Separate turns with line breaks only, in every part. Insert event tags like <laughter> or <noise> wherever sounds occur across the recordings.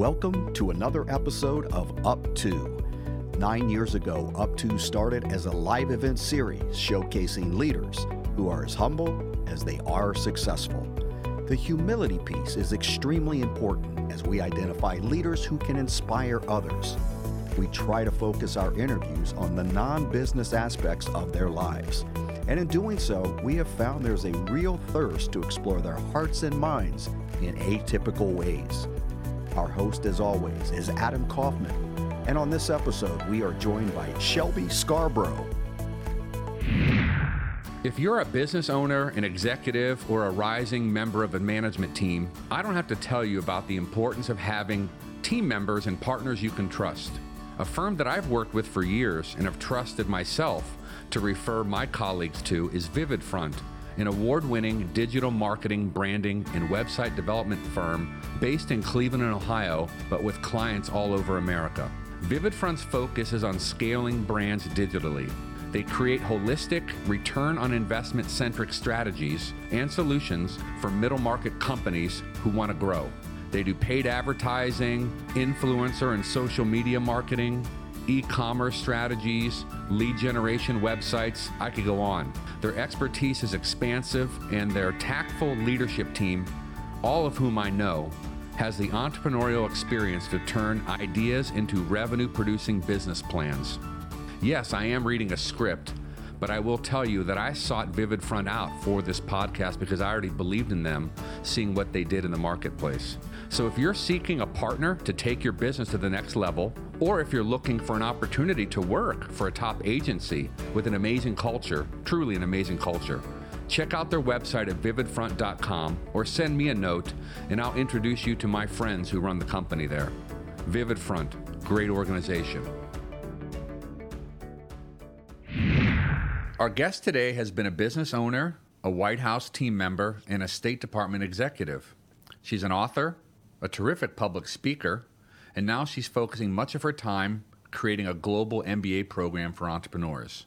Welcome to another episode of Up To. Nine years ago, Up To started as a live event series showcasing leaders who are as humble as they are successful. The humility piece is extremely important as we identify leaders who can inspire others. We try to focus our interviews on the non business aspects of their lives. And in doing so, we have found there's a real thirst to explore their hearts and minds in atypical ways. Our host, as always, is Adam Kaufman. And on this episode, we are joined by Shelby Scarborough.
If you're a business owner, an executive, or a rising member of a management team, I don't have to tell you about the importance of having team members and partners you can trust. A firm that I've worked with for years and have trusted myself to refer my colleagues to is VividFront, an award winning digital marketing, branding, and website development firm based in Cleveland, Ohio, but with clients all over America. VividFront's focus is on scaling brands digitally. They create holistic, return on investment centric strategies and solutions for middle market companies who want to grow. They do paid advertising, influencer and social media marketing, e commerce strategies, lead generation websites. I could go on. Their expertise is expansive, and their tactful leadership team, all of whom I know, has the entrepreneurial experience to turn ideas into revenue producing business plans. Yes, I am reading a script, but I will tell you that I sought VividFront out for this podcast because I already believed in them, seeing what they did in the marketplace. So if you're seeking a partner to take your business to the next level, or if you're looking for an opportunity to work for a top agency with an amazing culture, truly an amazing culture, check out their website at vividfront.com or send me a note and I'll introduce you to my friends who run the company there. VividFront, great organization. Our guest today has been a business owner, a White House team member, and a State Department executive. She's an author, a terrific public speaker, and now she's focusing much of her time creating a global MBA program for entrepreneurs.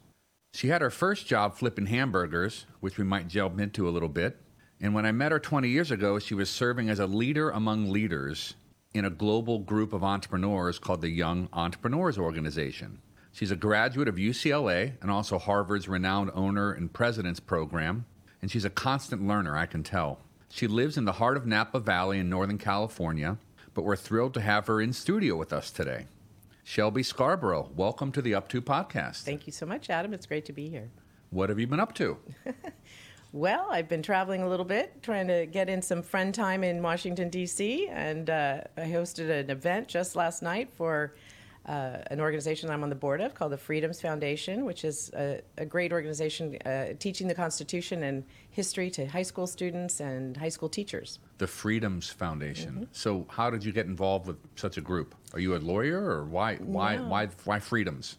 She had her first job flipping hamburgers, which we might delve into a little bit. And when I met her 20 years ago, she was serving as a leader among leaders in a global group of entrepreneurs called the Young Entrepreneurs Organization. She's a graduate of UCLA and also Harvard's renowned owner and president's program, and she's a constant learner, I can tell. She lives in the heart of Napa Valley in Northern California, but we're thrilled to have her in studio with us today. Shelby Scarborough, welcome to the Up To podcast.
Thank you so much, Adam. It's great to be here.
What have you been up to? <laughs>
well, I've been traveling a little bit, trying to get in some friend time in Washington, D.C., and uh, I hosted an event just last night for uh, an organization I'm on the board of called the Freedoms Foundation, which is a, a great organization uh, teaching the Constitution and history to high school students and high school teachers.
The Freedoms Foundation. Mm-hmm. So, how did you get involved with such a group? Are you a lawyer, or why why no. why why freedoms?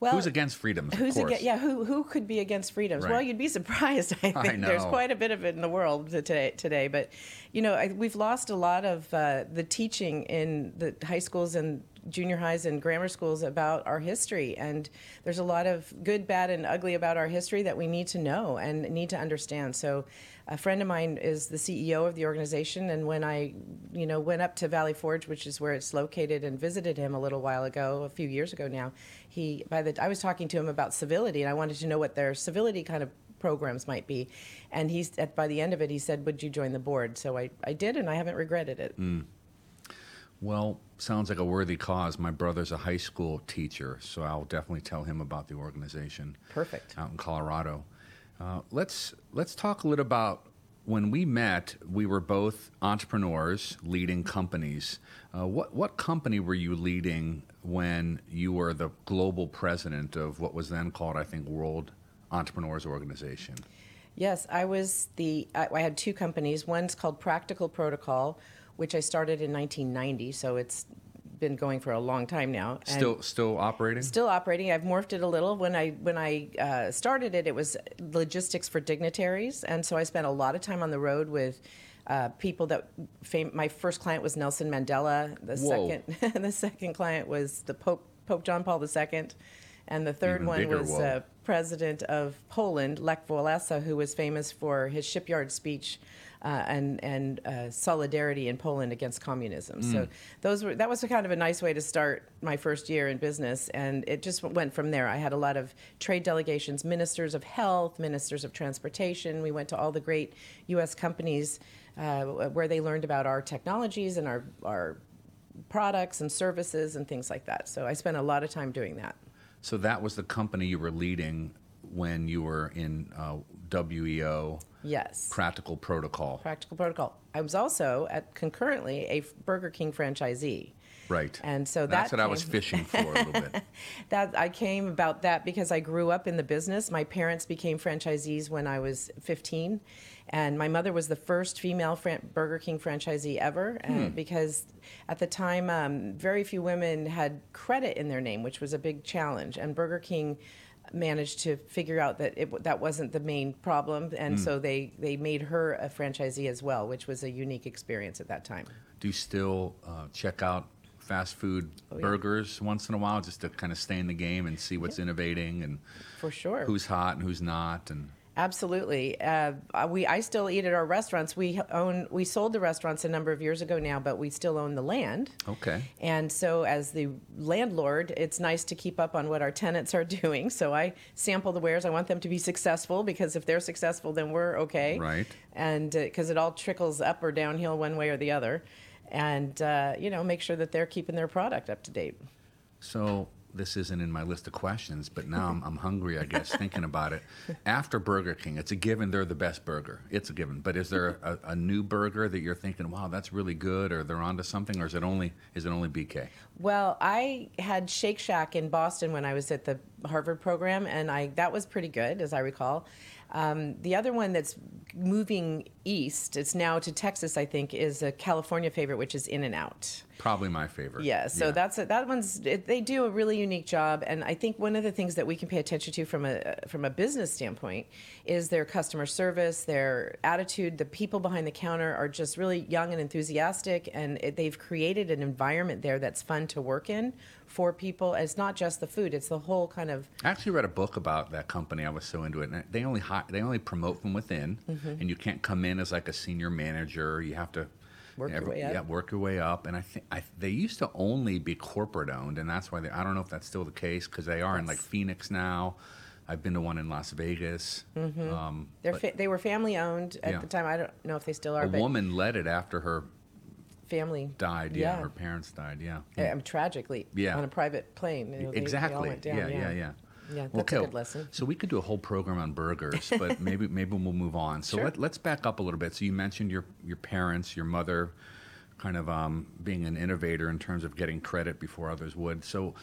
Well, who's against freedoms?
Who's against, yeah? Who who could be against freedoms? Right. Well, you'd be surprised. <laughs> I think I there's quite a bit of it in the world today. Today, but you know, I, we've lost a lot of uh, the teaching in the high schools and junior highs and grammar schools about our history. And there's a lot of good, bad, and ugly about our history that we need to know and need to understand. So, a friend of mine is the CEO of the organization, and when I, you know, went up to Valley Forge, which is where it's located, and visited him a little while ago, a few years ago now, he by the I was talking to him about civility, and I wanted to know what their civility kind of programs might be. And he's at, by the end of it, he said, "Would you join the board?" So I, I did, and I haven't regretted it.
Mm. Well, sounds like a worthy cause. My brother's a high school teacher, so I'll definitely tell him about the organization.
Perfect.
Out in Colorado. Uh, let's let's talk a little about when we met. We were both entrepreneurs leading companies. Uh, what what company were you leading when you were the global president of what was then called, I think, World Entrepreneurs Organization?
Yes, I was the. I, I had two companies. One's called Practical Protocol which I started in 1990, so it's been going for a long time now.
Still, still operating.
Still operating. I've morphed it a little. When I when I uh, started it, it was logistics for dignitaries, and so I spent a lot of time on the road with. Uh, people that fam- my first client was Nelson Mandela. The Whoa. second, <laughs> the second client was the Pope Pope John Paul II, And the third
Even
one was uh, president of Poland, Lech Walesa, who was famous for his shipyard speech uh, and and uh, solidarity in Poland against communism.
Mm.
So those were that was a kind of a nice way to start my first year in business, and it just went from there. I had a lot of trade delegations, ministers of health, ministers of transportation. We went to all the great U.S. companies uh, where they learned about our technologies and our our products and services and things like that. So I spent a lot of time doing that.
So that was the company you were leading when you were in uh, WEO.
Yes.
Practical Protocol.
Practical Protocol. I was also at concurrently a Burger King franchisee.
Right.
And so
that's
that
what I was fishing for a little bit. <laughs>
That I came about that because I grew up in the business. My parents became franchisees when I was 15, and my mother was the first female fran- Burger King franchisee ever. And because at the time, um, very few women had credit in their name, which was a big challenge. And Burger King managed to figure out that it, that wasn't the main problem, and so they they made her a franchisee as well, which was a unique experience at that time.
Do you still uh, check out fast food
Oh, yeah.
burgers once in a while just to kind of stay in the game and see what's innovating and
For sure.
who's hot and who's not? And
Absolutely. Uh, we I still eat at our restaurants. We own we sold the restaurants a number of years ago now, but we still own the land.
okay.
And so, as the landlord, it's nice to keep up on what our tenants are <laughs> doing. So I sample the wares. I want them to be successful because if they're successful, then we're okay.
Right.
And because it all trickles up or downhill one way or the other, and uh, you know, make sure that they're keeping their product up to date.
So this isn't in my list of questions, but now I'm, I'm hungry, I guess, <laughs> thinking about it. After Burger King, it's a given they're the best burger. It's a given. But is there a, a new burger that you're thinking, wow, that's really good, or they're onto something, or is it only is it only BK?
Well, I had Shake Shack in Boston when I was at the Harvard program, and I that was pretty good, as I recall. Um, the other one that's moving east, it's now to Texas, I think, is a California favorite, which is In and Out.
Probably my favorite.
Yeah, so that's a, that one's it, they do a really unique job, and I think one of the things that we can pay attention to from a from a business standpoint is their customer service, their attitude. The people behind the counter are just really young and enthusiastic, and it, they've created an environment there that's fun to work in for people. It's not just the food; it's the whole kind of
I actually read a book about that company. I was so into it. And they only hi- they only promote from within,
Mm-hmm.
and you can't come in as like a senior manager. You have to
Work your way up.
Yeah, work your way up. And I think I, they used to only be corporate owned, and that's why they. I don't know if that's still the case because they are in like Phoenix now. I've been to one in Las Vegas. Um,
they're fa- they were family owned at
Yeah.
the time. I don't know if they still are,
a woman led it after her
family
died. Yeah,
Yeah.
her parents died. Yeah.
um, tragically
Yeah.
on a private plane. you know, they- they
exactly.
down,
yeah, yeah, yeah.
Yeah, that's a good lesson.
So we could do a whole program on burgers, but <laughs> maybe maybe we'll move on. So
Sure.
let, let's back up a little bit. So you mentioned your your parents, your mother, kind of um, being an innovator in terms of getting credit before others would. So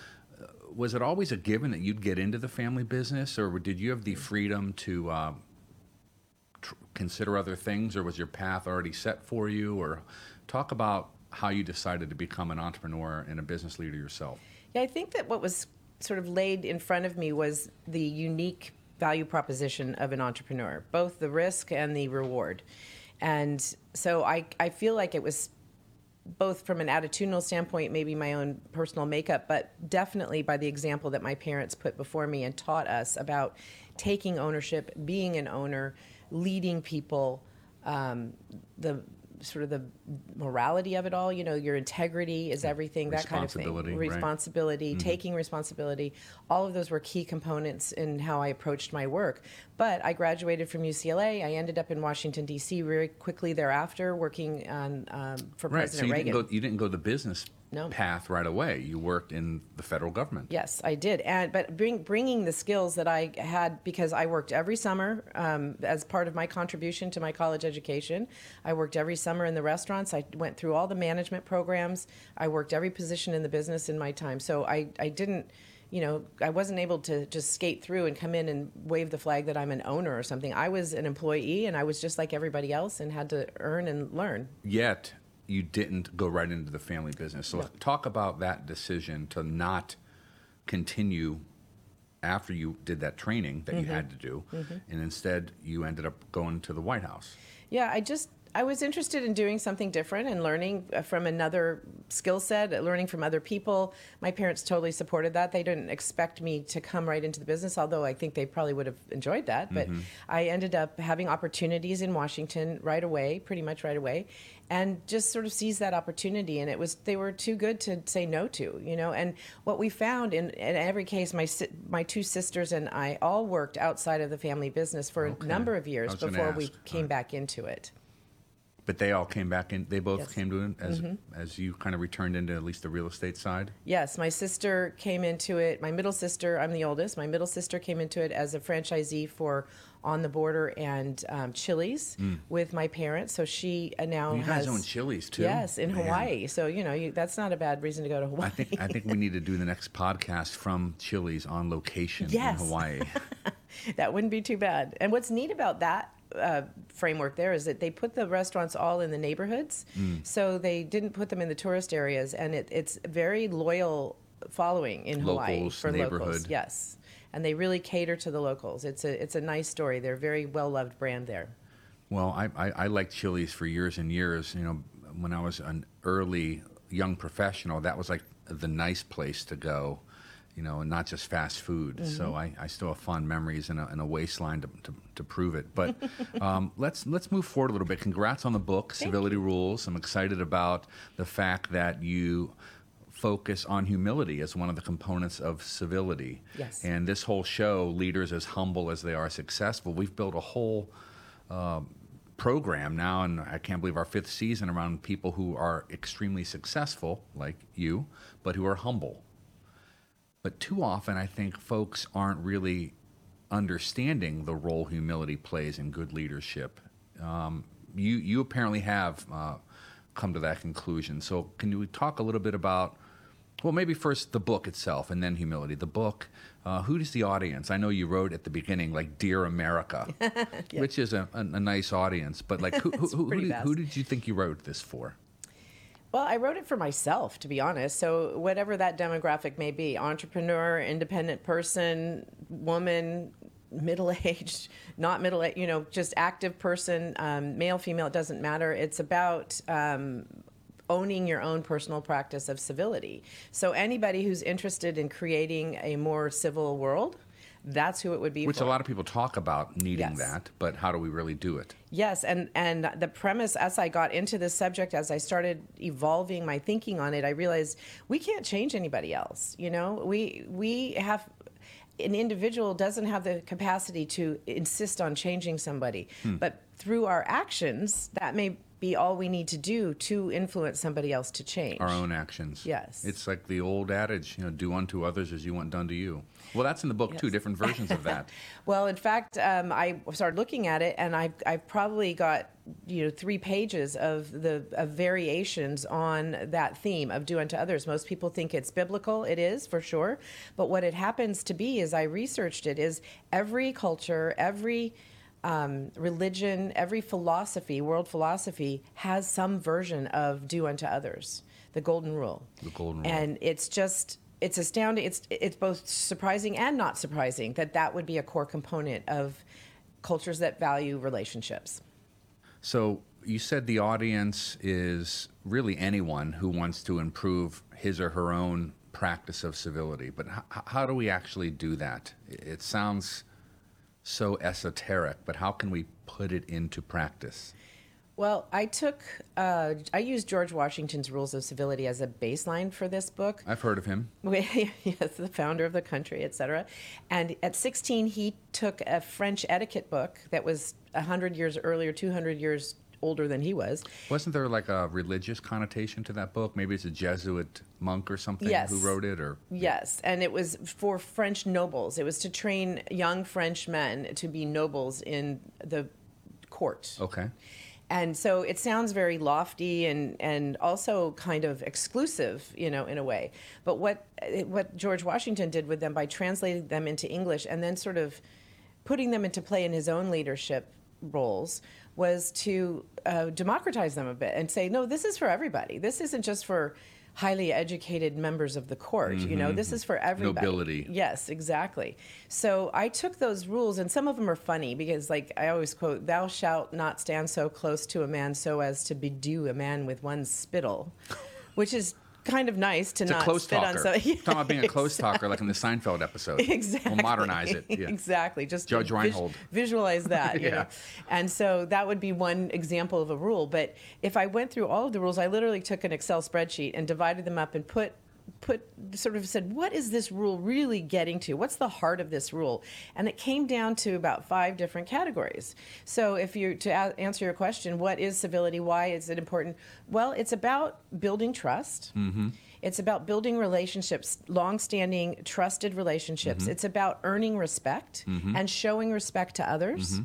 uh, was it always a given that you'd get into the family business, or did you have the freedom to uh, tr- consider other things, or was your path already set for you? Or talk about how you decided to become an entrepreneur and a business leader yourself.
Yeah, I think that what was sort of laid in front of me was the unique value proposition of an entrepreneur, both the risk and the reward. And so I, I feel like it was both from an attitudinal standpoint, maybe my own personal makeup, but definitely by the example that my parents put before me and taught us about taking ownership, being an owner, leading people, um, the sort of the morality of it all. You know, your integrity is everything. That kind of thing.
Responsibility, right.
Responsibility, taking responsibility. All of those were key components in how I approached my work. But I graduated from UCLA. I ended up in Washington D.C. very quickly thereafter, working on um, for
Right. So
President
you
Reagan.
didn't go you didn't go the business
No.
path right away. You worked in the federal government.
Yes, I did, and but bring, bringing the skills that I had because I worked every summer um, as part of my contribution to my college education. I worked every summer in the restaurants. I went through all the management programs. I worked every position in the business in my time. So I, I didn't, you know, I wasn't able to just skate through and come in and wave the flag that I'm an owner or something. I was an employee, and I was just like everybody else, and had to earn and learn.
Yet you didn't go right into the family business. So
No.
talk about that decision to not continue after you did that training that
Mm-hmm.
you had to do, and instead you ended up going to the White House.
Yeah, I just I was interested in doing something different and learning uh, from another skill set, uh, learning from other people. My parents totally supported that. They didn't expect me to come right into the business, although I think they probably would have enjoyed that. But mm-hmm. I ended up having opportunities in Washington right away, pretty much right away, and just sort of seized that opportunity. And it was they were too good to say no to, you know. And what we found in, in every case, my my two sisters and I all worked outside of the family business for okay. a number of years before we came right. back into it.
But they all came back in. They both yes. came to it as mm-hmm. as you kind of returned into at least the real estate side.
Yes, my sister came into it. My middle sister, I'm the oldest. My middle sister came into it as a franchisee for On the Border and um, Chili's mm. with my parents. So she uh, now
you
has,
guys own Chili's too.
Yes, in Man. Hawaii. So you know you, that's not a bad reason to go to Hawaii. I
think I think we need to do the next podcast from Chili's on location
yes.
in Hawaii. <laughs>
that wouldn't be too bad. And what's neat about that uh, framework there is that they put the restaurants all in the neighborhoods, mm. so they didn't put them in the tourist areas, and it, it's very loyal following in Hawaii
locals,
for
locals.
Yes, and they really cater to the locals. It's a it's a nice story. They're a very well loved brand there.
Well, I, I, I liked Chili's for years and years. You know, when I was an early young professional, that was like the nice place to go you know, and not just fast food. Mm-hmm. So I, I, still have fond memories and a, and a waistline to, to, to, prove it. But <laughs> um, let's let's move forward a little bit. Congrats on the book, Civility. Rules. I'm excited about the fact that you focus on humility as one of the components of civility.
Yes.
And this whole show, leaders as humble as they are successful, we've built a whole. Uh, program now, and I can't believe our fifth season around people who are extremely successful, like you, but who are humble but too often, I think folks aren't really understanding the role humility plays in good leadership. Um, you, you apparently have uh, come to that conclusion. So, can you talk a little bit about, well, maybe first the book itself and then humility? The book, uh, who is the audience? I know you wrote at the beginning, like Dear America, <laughs> yeah. which is a, a, a, nice audience, but like, who, who, <laughs> who, who, did, who did you think you wrote this for?
Well, I wrote it for myself, to be honest. So, whatever that demographic may be entrepreneur, independent person, woman, middle aged, <laughs> not middle aged, you know, just active person, um, male, female, it doesn't matter. It's about um, owning your own personal practice of civility. So, anybody who's interested in creating a more civil world, that's who it would be
which
for.
a lot of people talk about needing yes. that but how do we really do it
yes and and the premise as i got into this subject as i started evolving my thinking on it i realized we can't change anybody else you know we we have an individual doesn't have the capacity to insist on changing somebody hmm. but through our actions that may be all we need to do to influence somebody else to change.
Our own actions.
Yes.
It's like the old adage, you know, do unto others as you want done to you. Well, that's in the book yes. too, different versions of that. <laughs>
well, in fact, um, I started looking at it, and I've, I've probably got you know three pages of the of variations on that theme of do unto others. Most people think it's biblical. It is for sure, but what it happens to be, as I researched it, is every culture, every um, religion, every philosophy, world philosophy, has some version of do unto others, the golden rule.
The golden rule.
And it's just, it's astounding. It's, it's both surprising and not surprising that that would be a core component of cultures that value relationships.
So you said the audience is really anyone who wants to improve his or her own practice of civility. But h- how do we actually do that? It sounds so esoteric, but how can we put it into practice?
Well, I took, uh, I used George Washington's Rules of Civility as a baseline for this book.
I've heard of him. <laughs>
yes, the founder of the country, etc. And at 16, he took a French etiquette book that was 100 years earlier, 200 years older than he was.
Wasn't there like a religious connotation to that book? Maybe it's a Jesuit monk or something
yes.
who wrote it, or
yes, and it was for French nobles. It was to train young French men to be nobles in the court.
Okay.
And so it sounds very lofty and, and also kind of exclusive, you know, in a way. But what what George Washington did with them by translating them into English and then sort of putting them into play in his own leadership roles was to uh, democratize them a bit and say, no, this is for everybody. This isn't just for highly educated members of the court. Mm-hmm. You know, this mm-hmm. is for everybody.
Nobility.
Yes, exactly. So I took those rules, and some of them are funny because, like I always quote, "Thou shalt not stand so close to a man so as to bedew a man with one spittle," which is kind of nice to
it's
not
a close
spit
talker.
on something.
Talking about being a close <laughs> talker, like in the Seinfeld episode.
Exactly.
We'll modernize it.
Yeah. Exactly. Just
Judge Reinhold. Vis-
visualize that. <laughs> yeah. Know? And so that would be one example of a rule. But if I went through all of the rules, I literally took an Excel spreadsheet and divided them up and put put sort of said what is this rule really getting to what's the heart of this rule and it came down to about five different categories so if you to a- answer your question what is civility why is it important well it's about building trust mm-hmm. It's about building relationships, long-standing, trusted relationships. Mm-hmm. It's about earning respect mm-hmm. and showing respect to others. Mm-hmm.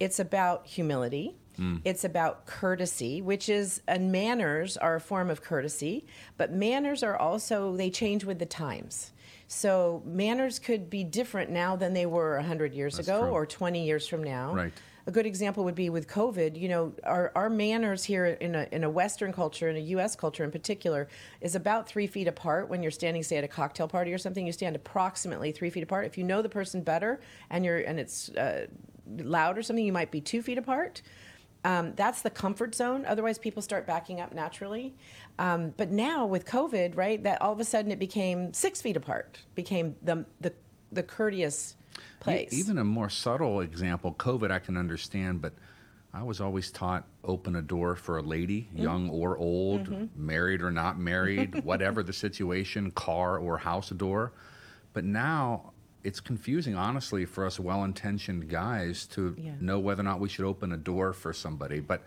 It's about humility. Mm. It's about courtesy, which is, and manners are a form of courtesy, but manners are also, they change with the times. So manners could be different now than they were 100 years That's ago true. or 20 years from now.
Right.
A good example would be with COVID. You know, our, our manners here in a, in a Western culture, in a U.S. culture in particular, is about three feet apart. When you're standing, say, at a cocktail party or something, you stand approximately three feet apart. If you know the person better and you're and it's uh, loud or something, you might be two feet apart. Um, that's the comfort zone. Otherwise, people start backing up naturally. Um, but now with COVID, right, that all of a sudden it became six feet apart, became the the, the courteous place.
Even a more subtle example, COVID, I can understand, but I was always taught open a door for a lady, mm-hmm. young or old, mm-hmm. married or not married, <laughs> whatever the situation, car or house door. But now it's confusing, honestly, for us well-intentioned guys to yeah. know whether or not we should open a door for somebody. But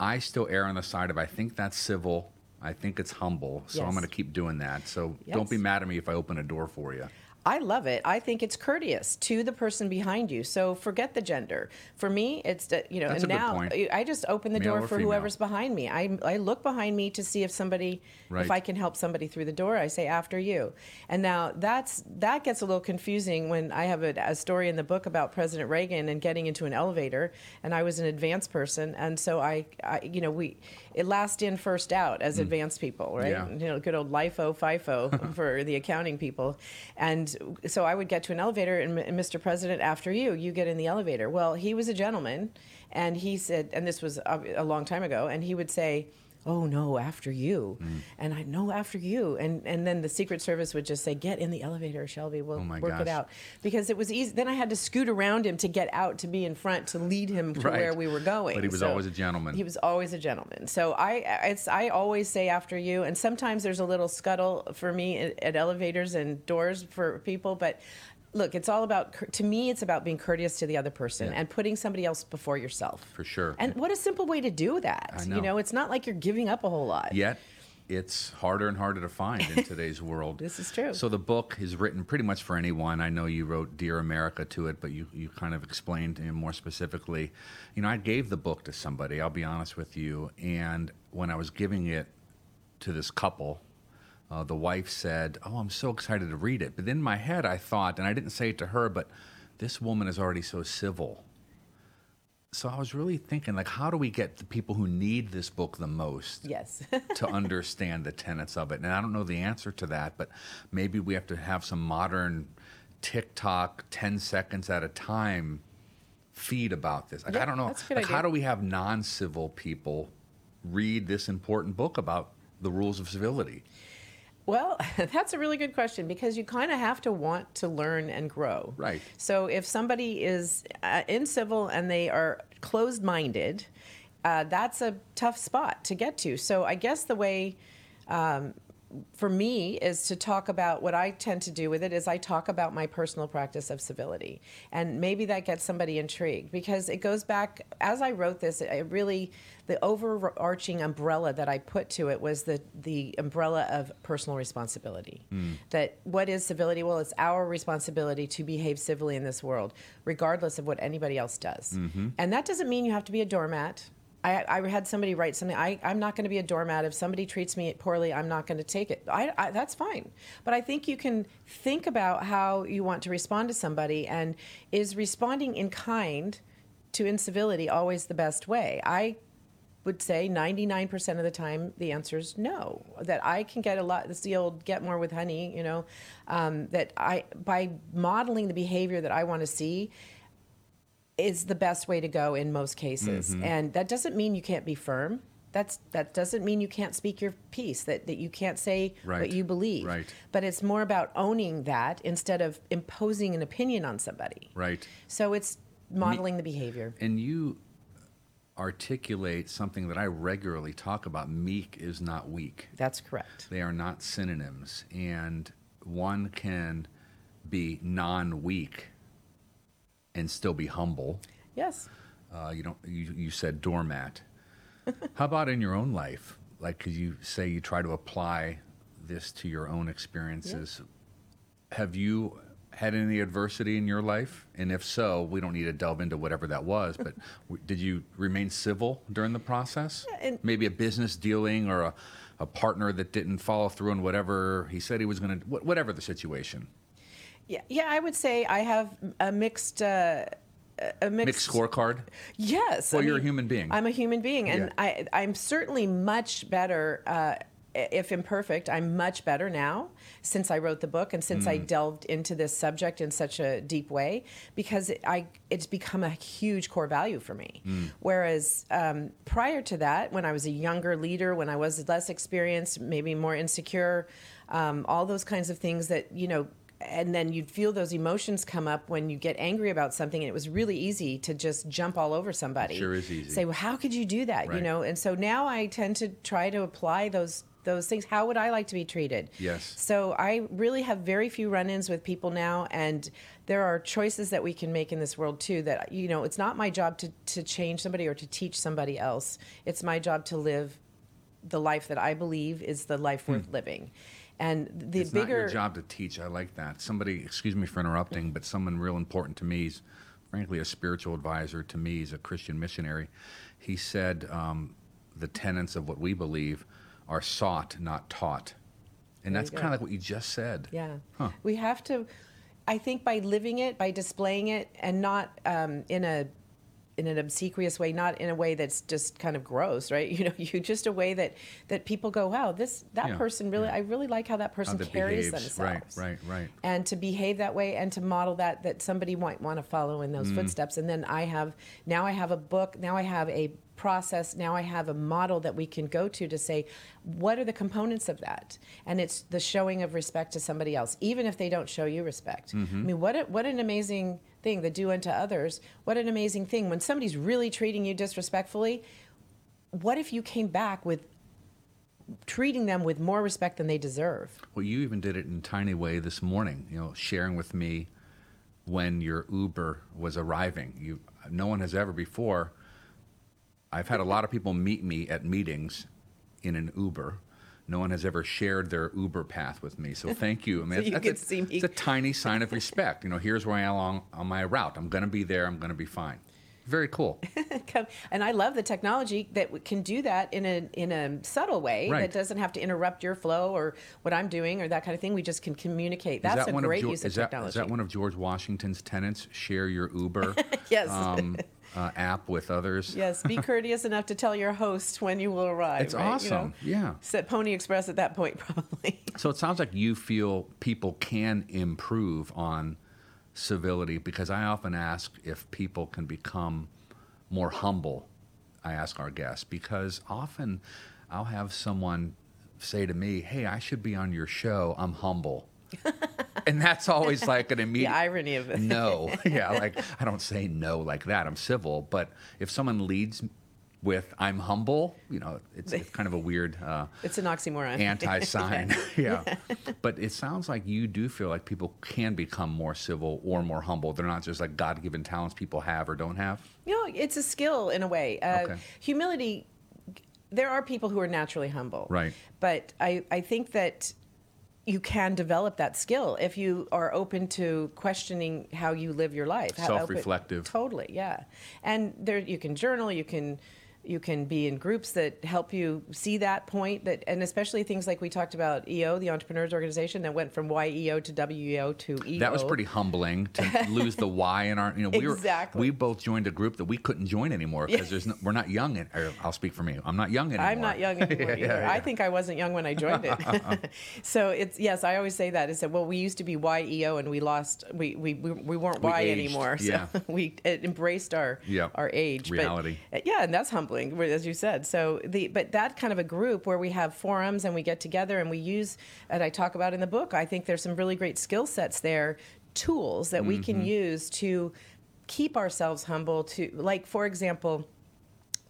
I still err on the side of I think that's civil. I think it's humble, so yes. I'm going to keep doing that. So yes. don't be mad at me if I open a door for you.
I love it. I think it's courteous to the person behind you. So forget the gender. For me, it's you know,
That's
and now I just open the
Male
door for
female.
whoever's behind me. I I look behind me to see if somebody right. if I can help somebody through the door. I say after you. And now that's that gets a little confusing when I have a, a story in the book about President Reagan and getting into an elevator and I was an advanced person and so I, I you know, we it last in first out as mm. advanced people, right?
Yeah.
You know, good old LIFO, FIFO <laughs> for the accounting people. And so I would get to an elevator, and, and Mr. President, after you, you get in the elevator. Well, he was a gentleman, and he said, and this was a long time ago, and he would say, oh no after you. Mm. and i know after you. And and then the secret service would just say get in the elevator shelby. We'll
oh
work
gosh.
it out. Because it was easy then i had to scoot around him to get out to be in front to lead him to
right.
where we were going.
But he was
so
always a gentleman.
he was always a gentleman. So i it's i always say after you. And sometimes there's a little scuttle for me at, at elevators and doors for people but look, it's all about, to me, it's about being courteous to the other person yeah. and putting somebody else before yourself.
For sure.
And what a simple way to do that.
I know.
You know, it's not like you're giving up a whole lot.
Yet, it's harder and harder to find in <laughs> today's world.
this is true.
So the book is written pretty much for anyone. I know you wrote Dear America to it, but you, you kind of explained more specifically. You know, I gave the book to somebody, I'll be honest with you, and when I was giving it to this couple, uh, the wife said, Oh, I'm so excited to read it. But then in my head, I thought, and I didn't say it to her, but this woman is already so civil. So I was really thinking, like, how do we get the people who need this book the most
yes. <laughs>
to understand the tenets of it? And I don't know the answer to that, but maybe we have to have some modern TikTok 10 seconds at a time feed about this. Like,
yeah,
I don't know.
Like,
idea. how do we have non civil people read this important book about the rules of civility?
Well, <laughs> that's a really good question because you kind of have to want to learn and grow.
Right.
So if somebody is uh, in civil and they are closed minded, uh, that's a tough spot to get to. So I guess the way um, for me is to talk about what I tend to do with it is I talk about my personal practice of civility. And maybe that gets somebody intrigued because it goes back as I wrote this, it really the overarching umbrella that I put to it was the the umbrella of personal responsibility. Mm. That what is civility? Well, it's our responsibility to behave civilly in this world, regardless of what anybody else does. Mm-hmm. And that doesn't mean you have to be a doormat. I, I had somebody write something. I, I'm not going to be a doormat. If somebody treats me poorly, I'm not going to take it. I, I, that's fine. But I think you can think about how you want to respond to somebody, and is responding in kind to incivility always the best way? I would say 99% of the time the answer is no. That I can get a lot, it's the old get more with honey, you know, um, that I, by modeling the behavior that I want to see, is the best way to go in most cases. Mm-hmm. And that doesn't mean you can't be firm. That's that doesn't mean you can't speak your piece, that, that you can't say right. what you believe.
Right.
But it's more about owning that instead of imposing an opinion on somebody.
Right.
So it's modeling Me- the behavior.
And you articulate something that I regularly talk about. Meek is not weak.
That's correct.
They are not synonyms. And one can be non weak and still be humble.
Yes.
Uh, you don't. You, you said doormat. <laughs> How about in your own life? Like, could you say you try to apply this to your own experiences? Yeah. Have you had any adversity in your life? And if so, we don't need to delve into whatever that was, but <laughs> did you remain civil during the process? Yeah, Maybe a business dealing or a, a partner that didn't follow through on whatever he said he was going to, whatever the situation.
Yeah, yeah, I would say I have a mixed. Uh, a
mixed, mixed, scorecard.
Yes.
Well, I you're mean, a human being.
I'm a human being, and yeah. I, I'm certainly much better. Uh, if imperfect, I'm much better now since I wrote the book and since mm. I delved into this subject in such a deep way because it, I it's become a huge core value for me. Mm. Whereas um, prior to that, when I was a younger leader, when I was less experienced, maybe more insecure, um, all those kinds of things that you know and then you'd feel those emotions come up when you get angry about something and it was really easy to just jump all over somebody
sure is easy
say well how could you do that right. you know and so now i tend to try to apply those those things. How would I like to be treated?
Yes.
So I really have very few run-ins with people now, and there are choices that we can make in this world too. That you know, it's not my job to to change somebody or to teach somebody else. It's my job to live the life that I believe is the life worth hmm. living. And the
it's
bigger
not your job to teach. I like that. Somebody, excuse me for interrupting, but someone real important to me is, frankly, a spiritual advisor to me. He's a Christian missionary. He said um, the tenets of what we believe are sought, not taught. And there that's kind of like what you just said.
Yeah. Huh. We have to, I think, by living it, by displaying it, and not um, in a in an obsequious way, not in a way that's just kind of gross, right? <laughs> You know, you just a way that that people go, wow, this that yeah, person really, yeah. I really like how that person how carries behaves.
themselves, right, right, right,
and to behave that way and to model that that somebody might want to follow in those mm. footsteps. And then I have now I have a book, now I have a process now i have a model that we can go to to say what are the components of that? And it's the showing of respect to somebody else even if they don't show you respect. Mm-hmm. i mean what a, what an amazing thing the do unto others what an amazing thing. When somebody's really treating you disrespectfully what if you came back with treating them with more respect than they deserve?
Well you even did it in a tiny way this morning you know sharing with me when your uber was arriving. You no one has ever before I've had a lot of people meet me at meetings in an Uber. No one has ever shared their Uber path with me, so thank you.
I <laughs> mean, so you
that's, a, it's a tiny sign of respect. You know, here's where I am along on my route. I'm going to be there. I'm going to be fine. Very cool. <laughs>
and I love the technology that can do that in a in a subtle way right. that doesn't have to interrupt your flow or what I'm doing or that kind of thing. We just can communicate. That's that a great of use of technology.
Is that one of George Washington's tenants? Share your Uber. <laughs>
yes. Um,
uh, app with others.
Yes, be <laughs> courteous enough to tell your host when you will arrive.
It's
right?
awesome.
You know,
yeah.
Set Pony Express at that point, <laughs> probably.
so it sounds like you feel people can improve on civility because I often ask if people can become more humble. I ask our guests because often I'll have someone say to me, Hey, I should be on your show. I'm humble. <laughs> and that's always like an <laughs> immediate
the irony of it. <laughs>
no, yeah, like I don't say no like that. I'm civil, but if someone leads with "I'm humble," you know, it's, it's kind of a weird. Uh, <laughs>
it's an oxymoron.
Anti-sign, yeah. But it sounds like you do feel like people can become more civil or more humble. They're not just like God-given talents people have or don't have.
You know, it's a skill in a way. Uh, okay. Humility. There are people who are naturally humble,
right?
But I, I think that you can develop that skill if you are open to questioning how you live your life.
Self-reflective.
Open, totally, yeah. And there, you can journal. You can you can be in groups that help you see that point that and especially things like we talked about eo the entrepreneurs organization that went from yeo to weo to eo
that was pretty humbling to <laughs> lose the y in our you know we
exactly.
were we both joined a group that we couldn't join anymore because there's no, we're not young in, i'll speak for me i'm not young anymore.
i'm not young <laughs> anymore yeah, yeah, yeah. i think i wasn't young when i joined it. <laughs> So it's yes i always say that is that well we used to be yeo and we lost we we, we, we weren't we y aged. anymore. So we embraced our our age
reality.
but, yeah and that's humbling as you said. So the but that kind of a group where we have forums and we get together and we use, and I talk about in the book. I think there's some really great skill sets there, tools that mm-hmm. we can mm-hmm. use to keep ourselves humble. To like, for example.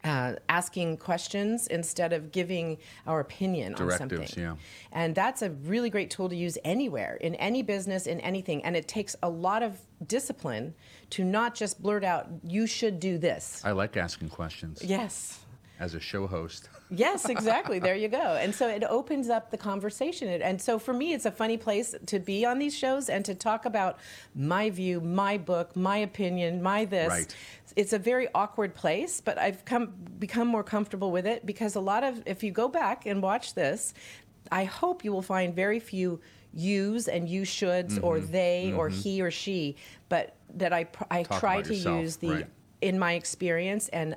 Uh, asking questions instead of giving our opinion on something.
Yeah.
And that's a really great tool to use anywhere, in any business, in anything. And it takes a lot of discipline to not just blurt out, you should do this.
I like asking questions.
Yes.
As a show host. <laughs>
yes, exactly. There you go. And so it opens up the conversation. And so for me, it's a funny place to be on these shows and to talk about my view, my book, my opinion, my this.
Right.
It's a very awkward place, but I've come become more comfortable with it because a lot of if you go back and watch this, I hope you will find very few yous and you shoulds mm-hmm. or they mm-hmm. or he or she, but that I I
Talk
try to
yourself.
use the
right.
in my experience and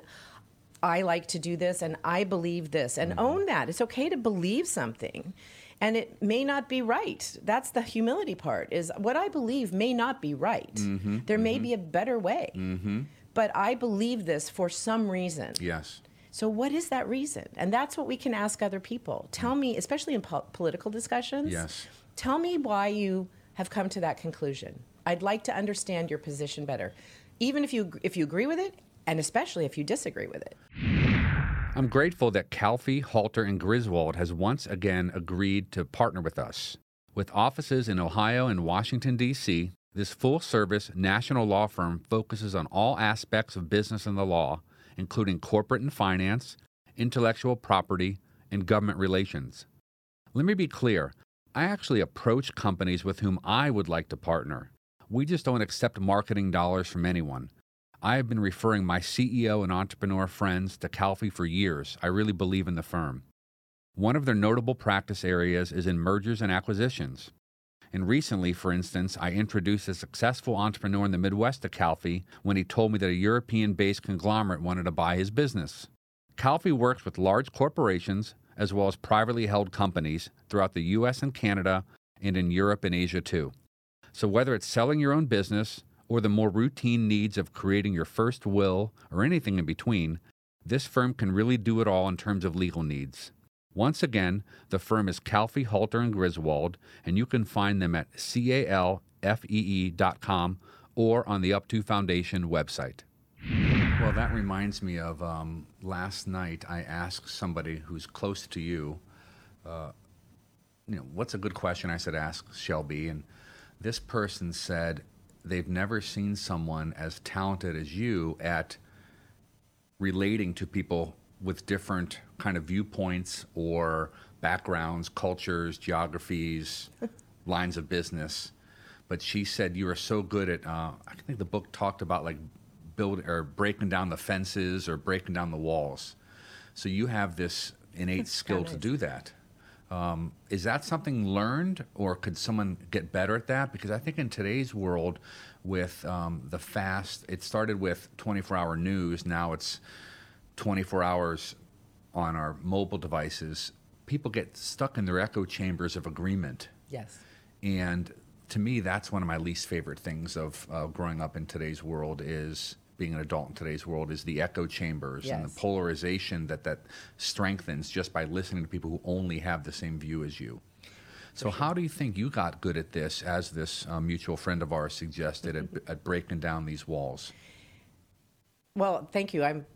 I like to do this and I believe this and mm-hmm. own that. It's okay to believe something and it may not be right. That's the humility part is what I believe may not be right.
Mm-hmm.
There may
mm-hmm.
be a better way.
Mm-hmm.
But I believe this for some reason.
Yes.
So, what is that reason? And that's what we can ask other people. Tell me, especially in po- political discussions.
Yes.
Tell me why you have come to that conclusion. I'd like to understand your position better, even if you if you agree with it, and especially if you disagree with it.
I'm grateful that Calfee, Halter, and Griswold has once again agreed to partner with us. With offices in Ohio and Washington, D.C., this full service national law firm focuses on all aspects of business and the law, including corporate and finance, intellectual property, and government relations. Let me be clear I actually approach companies with whom I would like to partner. We just don't accept marketing dollars from anyone. I have been referring my CEO and entrepreneur friends to Calfee for years. I really believe in the firm. One of their notable practice areas is in mergers and acquisitions. And recently, for instance, I introduced a successful entrepreneur in the Midwest to Calfee when he told me that a European based conglomerate wanted to buy his business. Calfee works with large corporations as well as privately held companies throughout the US and Canada and in Europe and Asia too. So, whether it's selling your own business or the more routine needs of creating your first will or anything in between, this firm can really do it all in terms of legal needs. Once again, the firm is Calfee, Halter, and Griswold, and you can find them at calfee.com or on the Up2 Foundation website. Well, that reminds me of um, last night. I asked somebody who's close to you, uh, you know, what's a good question? I said, ask Shelby, and this person said they've never seen someone as talented as you at relating to people with different kind of viewpoints or backgrounds, cultures, geographies, <laughs> lines of business. But she said you are so good at. Uh, I think the book talked about like building or breaking down the fences or breaking down the walls. So you have this innate <laughs> skill to do that. Um, is that something learned, or could someone get better at that? Because I think in today's world, with um, the fast, it started with 24 hour news, now it's 24 hours on our mobile devices. People get stuck in their echo chambers of agreement.
Yes.
And to me, that's one of my least favorite things of uh, growing up in today's world is being an adult in today's world is the echo chambers
yes.
and the polarization that that strengthens just by listening to people who only have the same view as you. So, how do you think you got good at this, as this uh, mutual friend of ours suggested, at, at, breaking down these walls?
Well, thank you. I'm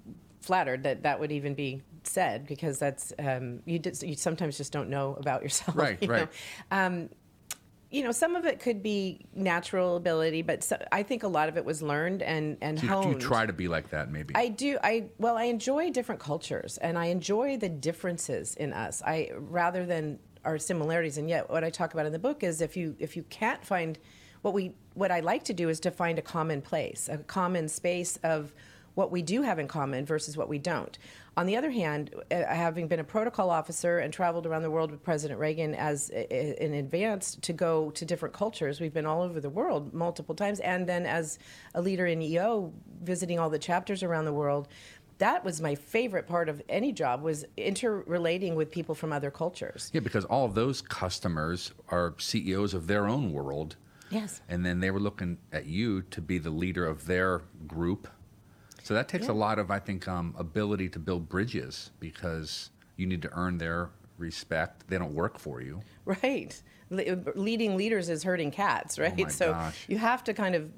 flattered that that would even be said because that's um, you, did, you sometimes just don't know about yourself.
Right,
you
right.
Um, you know, some of it could be natural ability, but so, I think a lot of it was learned and and
do,
honed.
Do you try to be like that, maybe?
I do. I well, I enjoy different cultures, and I enjoy the differences in us. I rather than our similarities, and yet what I talk about in the book is if you if you can't find what we what I like to do is to find a common place, a common space of what we do have in common versus what we don't. On the other hand, uh, having been a protocol officer and traveled around the world with President Reagan as in advance to go to different cultures, we've been all over the world multiple times, and then as a leader in EO, visiting all the chapters around the world. That was my favorite part of any job was interrelating with people from other cultures.
Yeah, because all of those customers are CEOs of their own world.
Yes.
And then they were looking at you to be the leader of their group so that takes yeah. a lot of, I think, um, ability to build bridges because you need to earn their respect. They don't work for you.
Right. Le- leading leaders is herding cats, right?
Oh
so
gosh.
you have to kind of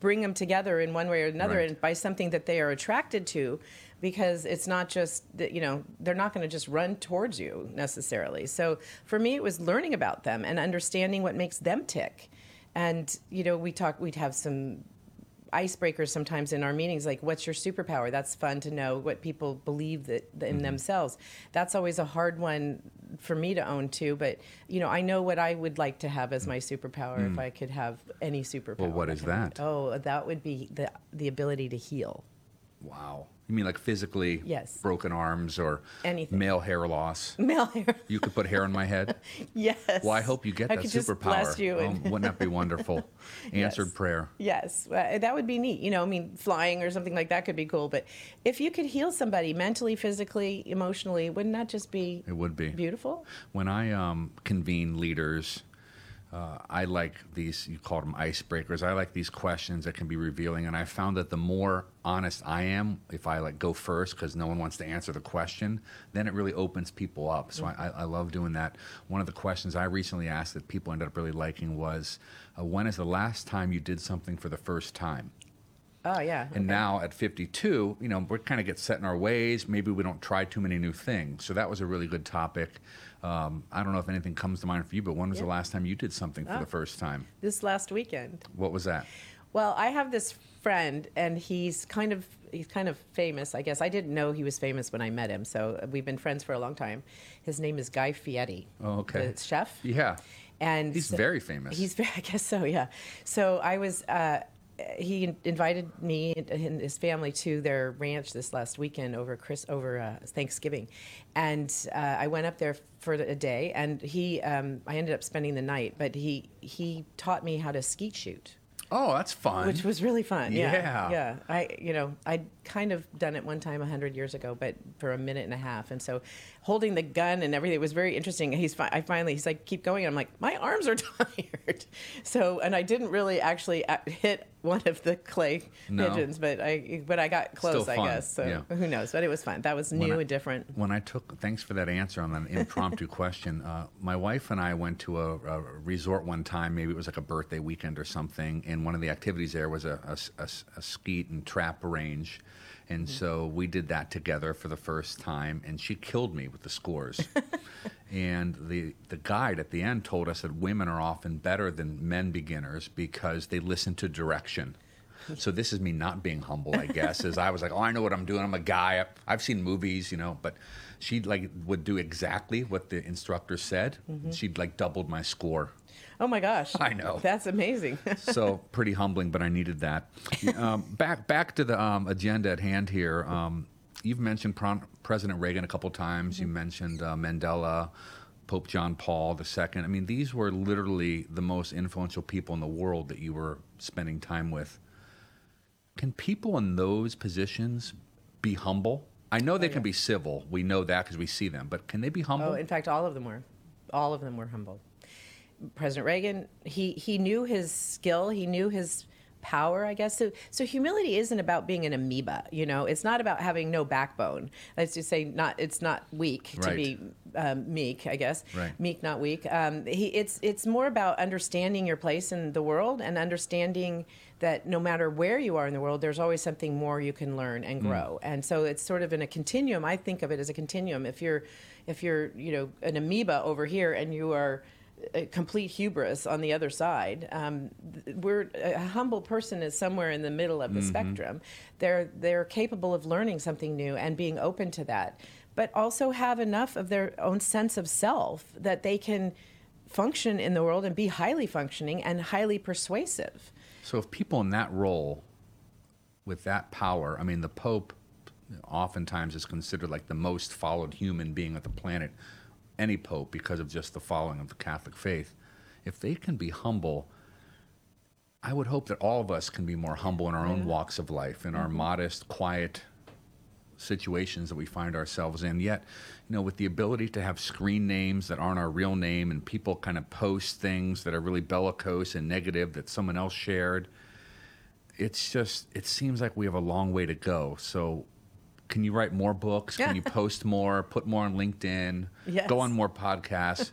bring them together in one way or another right. and by something that they are attracted to because it's not just that you know they're not going to just run towards you necessarily so for me it was learning about them and understanding what makes them tick and you know we talk we'd have some icebreakers sometimes in our meetings like what's your superpower? That's fun to know what people believe that in mm-hmm. themselves. That's always a hard one for me to own too but you know i know what i would like to have as my superpower mm. if i could have any superpower
well what is that?
Oh that would be the the ability to heal.
Wow you mean like physically
yes.
broken arms or
anything?
Male hair loss.
Male hair.
You could put hair on my head. <laughs>
yes.
Well, I hope you get
I
that superpower.
Bless you
and... oh, wouldn't that be <laughs> wonderful? Answered
yes.
prayer.
Yes, uh, that would be neat. You know, I mean, flying or something like that could be cool. But if you could heal somebody mentally, physically, emotionally, wouldn't that just be?
It would be
beautiful.
When I um, convene leaders uh, I like these, you call them icebreakers. I like these questions that can be revealing. And I found that the more honest I am, if I like go first because no one wants to answer the question, then it really opens people up. So mm-hmm. I, I, love doing that. One of the questions I recently asked that people ended up really liking was, uh, when is the last time you did something for the first time?
Oh yeah.
And okay. now at 52, you know, we kind of get set in our ways. Maybe we don't try too many new things. So that was a really good topic. Um, I don't know if anything comes to mind for you, but when was yeah. the last time you did something for oh, the first time?
This last weekend.
What was that?
Well, I have this friend, and he's kind of he's kind of famous, I guess. I didn't know he was famous when I met him, so we've been friends for a long time. His name is Guy Fieri.
Oh, okay.
The chef.
Yeah.
And
he's
so,
very famous.
He's very, <laughs> I guess so, yeah. So I was. Uh, he invited me and his family to their ranch this last weekend over Chris over uh, Thanksgiving, and uh, I went up there for a day. And he, um, I ended up spending the night, but he he taught me how to skeet shoot.
Oh, that's fun.
Which was really fun. Yeah.
Yeah.
yeah. I, you know, I'd kind of done it one time a hundred years ago, but for a minute and a half. And so holding the gun and everything was very interesting. He's, fi- I finally, he's like, keep going. I'm like, my arms are <laughs> tired. So, and I didn't really actually uh, hit one of the clay no. pigeons, but I, but I got close, I guess. So yeah. who knows? But it was fun. That was new I, and different.
When I took, thanks for that answer on that impromptu <laughs> question. Uh, my wife and I went to a, a, resort one time. Maybe it was like a birthday weekend or something. And one of the activities there was a, a, a, a skeet and trap range. And mm-hmm. so we did that together for the first time, and she killed me with the scores. <laughs> and the, the guide at the end told us that women are often better than men beginners because they listen to direction. So this is me not being humble, I guess. As I was like, oh, I know what I'm doing. I'm a guy. I've seen movies, you know. But she like would do exactly what the instructor said. Mm-hmm. She'd like doubled my score.
Oh my gosh!
I know
that's amazing. <laughs>
so pretty humbling, but I needed that. Um, back back to the um, agenda at hand here. Um, you've mentioned President Reagan a couple times. Mm-hmm. You mentioned uh, Mandela. Pope John Paul II. I mean, these were literally the most influential people in the world that you were spending time with. Can people in those positions be humble? I know they oh, yeah. can be civil. We know that because we see them. But can they be humble?
Oh, in fact, all of them were. All of them were humble. President Reagan, he, he knew his skill, he knew his power, I guess. So, so humility isn't about being an amoeba. You know, it's not about having no backbone. Let's just say not. It's not weak
right.
to be um, meek. I guess
right.
meek, not weak. Um, he, it's it's more about understanding your place in the world and understanding that no matter where you are in the world, there's always something more you can learn and hmm. grow. Mm. And so it's sort of in a continuum. I think of it as a continuum. If you're if you're you know an amoeba over here and you are complete hubris on the other side. Um, we're a humble person is somewhere in the middle of the mm-hmm. spectrum. They're they're capable of learning something new and being open to that, but also have enough of their own sense of self that they can function in the world and be highly functioning and highly persuasive.
So if people in that role with that power, I mean, the Pope oftentimes is considered like the most followed human being on the planet, any Pope, because of just the following of the Catholic faith. If they can be humble, I would hope that all of us can be more humble in our own walks of life, in mm-hmm. our modest, quiet situations that we find ourselves in. Yet, you know, with the ability to have screen names that aren't our real name and people kind of post things that are really bellicose and negative that someone else shared, it's just, it seems like we have a long way to go. So, can you write more books? Can you post more? Put more on LinkedIn? Yes. Go on more podcasts?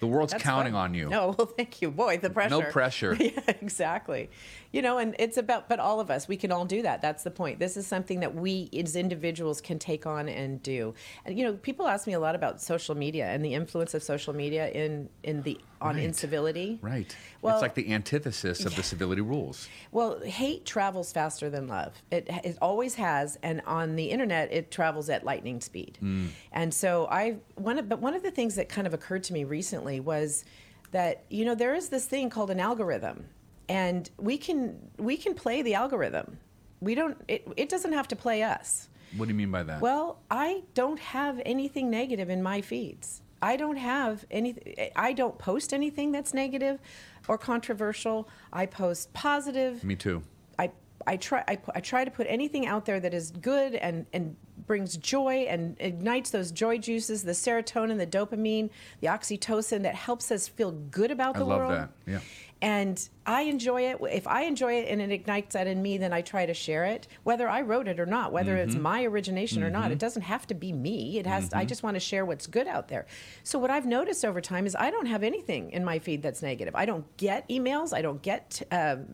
The world's That's counting fun. on you.
No, well, thank you. Boy, the pressure.
No pressure. <laughs>
yeah, exactly. You know, and it's about, but all of us, we can all do that. That's the point. This is something that we as individuals can take on and do. And, you know, people ask me a lot about social media and the influence of social media in, in the, on right. incivility.
Right. Well, it's like the antithesis of the civility rules.
Well, hate travels faster than love. It, it always has. And on the internet, it travels at lightning speed. Mm. And so I, one of, but one of the things that kind of occurred to me recently was, that you know there is this thing called an algorithm and we can we can play the algorithm. We don't. It, it doesn't have to play us.
What do you mean by that?
Well, I don't have anything negative in my feeds. I don't have any. I don't post anything that's negative or controversial. I post positive.
Me too.
I I try I, I try to put anything out there that is good and and brings joy and ignites those joy juices, the serotonin, the dopamine, the oxytocin that helps us feel good about the
I
love
world. that. Yeah
and I enjoy it. If I enjoy it and it ignites that in me, then I try to share it, whether I wrote it or not, whether mm-hmm. it's my origination mm-hmm. or not. It mm-hmm. doesn't have to be me. It has. Mm-hmm. To, I just want to share what's good out there. So what I've noticed over time is I don't have anything in my feed that's negative. I don't get emails. I don't get um,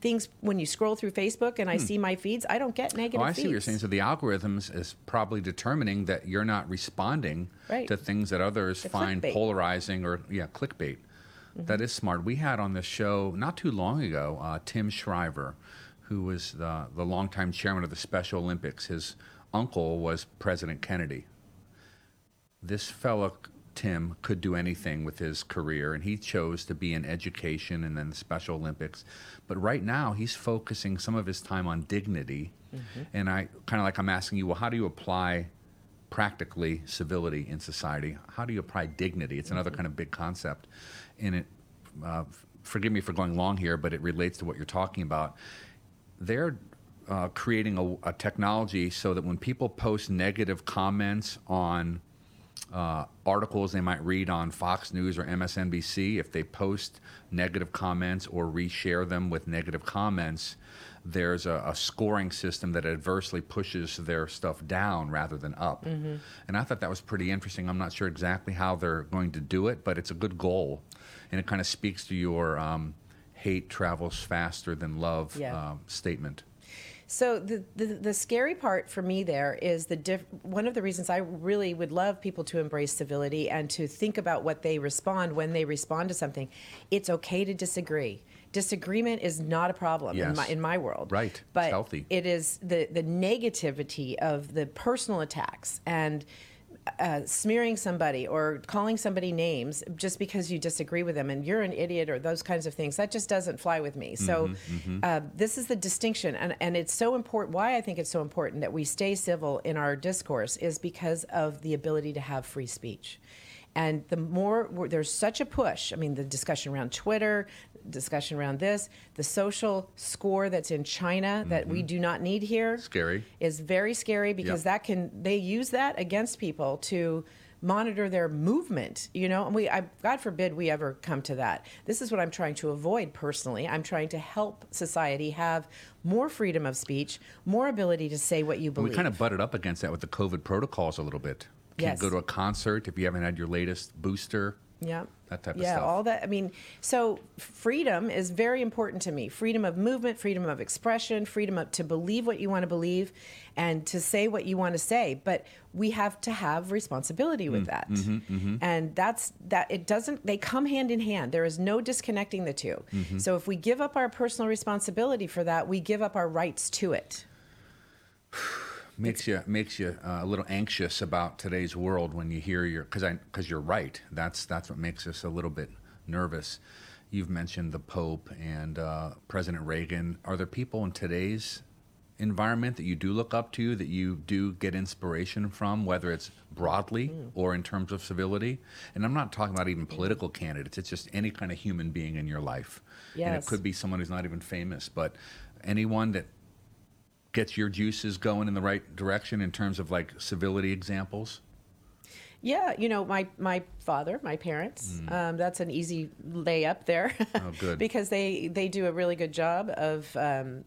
things when you scroll through Facebook and I hmm. see my feeds. I don't get negative.
Oh, I see what you're saying. So the algorithms is probably determining that you're not responding right. to things that others the find clickbait. polarizing or yeah, clickbait. Mm-hmm. That is smart. We had on this show not too long ago uh, Tim Shriver, who was the, the longtime chairman of the Special Olympics. His uncle was President Kennedy. This fellow, Tim, could do anything with his career, and he chose to be in education and then the Special Olympics. But right now, he's focusing some of his time on dignity. Mm-hmm. And I kind of like I'm asking you, well, how do you apply practically civility in society? How do you apply dignity? It's another mm-hmm. kind of big concept and it, uh, forgive me for going long here, but it relates to what you're talking about. They're uh, creating a, a, technology so that when people post negative comments on uh, articles they might read on Fox News or MSNBC, if they post negative comments or reshare them with negative comments, there's a, a, scoring system that adversely pushes their stuff down rather than up. Mm-hmm. And I thought that was pretty interesting. I'm not sure exactly how they're going to do it, but it's a good goal and it kind of speaks to your um, hate travels faster than love yeah. uh, statement.
So the, the, the scary part for me there is the diff- one of the reasons I really would love people to embrace civility and to think about what they respond when they respond to something. It's okay to disagree. Disagreement is not a problem yes. in my in my world.
Right.
But
it's healthy.
it is the the negativity of the personal attacks and uh, smearing somebody or calling somebody names just because you disagree with them and you're an idiot or those kinds of things that just doesn't fly with me. So mm-hmm, mm-hmm. Uh, this is the distinction. And, and it's so important why i think it's so important that we stay civil in our discourse is because of the ability to have free speech and the more there's such a push, I mean, the discussion around Twitter, discussion around this, the social score that's in China that mm-hmm. we do not need here.
Scary.
Is very scary because yep. that can, they use that against people to monitor their movement you know and we I, god forbid we ever come to that this is what i'm trying to avoid personally i'm trying to help society have more freedom of speech more ability to say what you believe
we kind of butted up against that with the covid protocols a little bit can't yes. go to a concert if you haven't had your latest booster.
Yeah.
That type
of stuff. Yeah, all that. I mean, so freedom is very important to me. Freedom of movement, freedom of expression, freedom of, to believe what you want to believe and to say what you want to say. But we have to have responsibility with mm, that. Mm-hmm, mm-hmm. And that's that it doesn't they come hand in hand. There is no disconnecting the 2 mm-hmm. So if we give up our personal responsibility for that, we give up our rights to it.
Makes you makes you uh, a little anxious about today's world when you hear your because I because you're right. That's that's what makes us a little bit nervous. You've mentioned the Pope and uh, President Reagan. Are there people in today's environment that you do look up to, that you do get inspiration from, whether it's broadly mm. or in terms of civility? And I'm not talking about even political candidates, it's just any kind of human being in your life. Yes. And it could be someone who's not even famous, but anyone that gets your juices going in the right direction in terms of like civility examples?
Yeah, you know, my my father, my parents. Mm. Um, that's an easy layup there.
Oh, good. <laughs>
because they they do a really good job of. Um,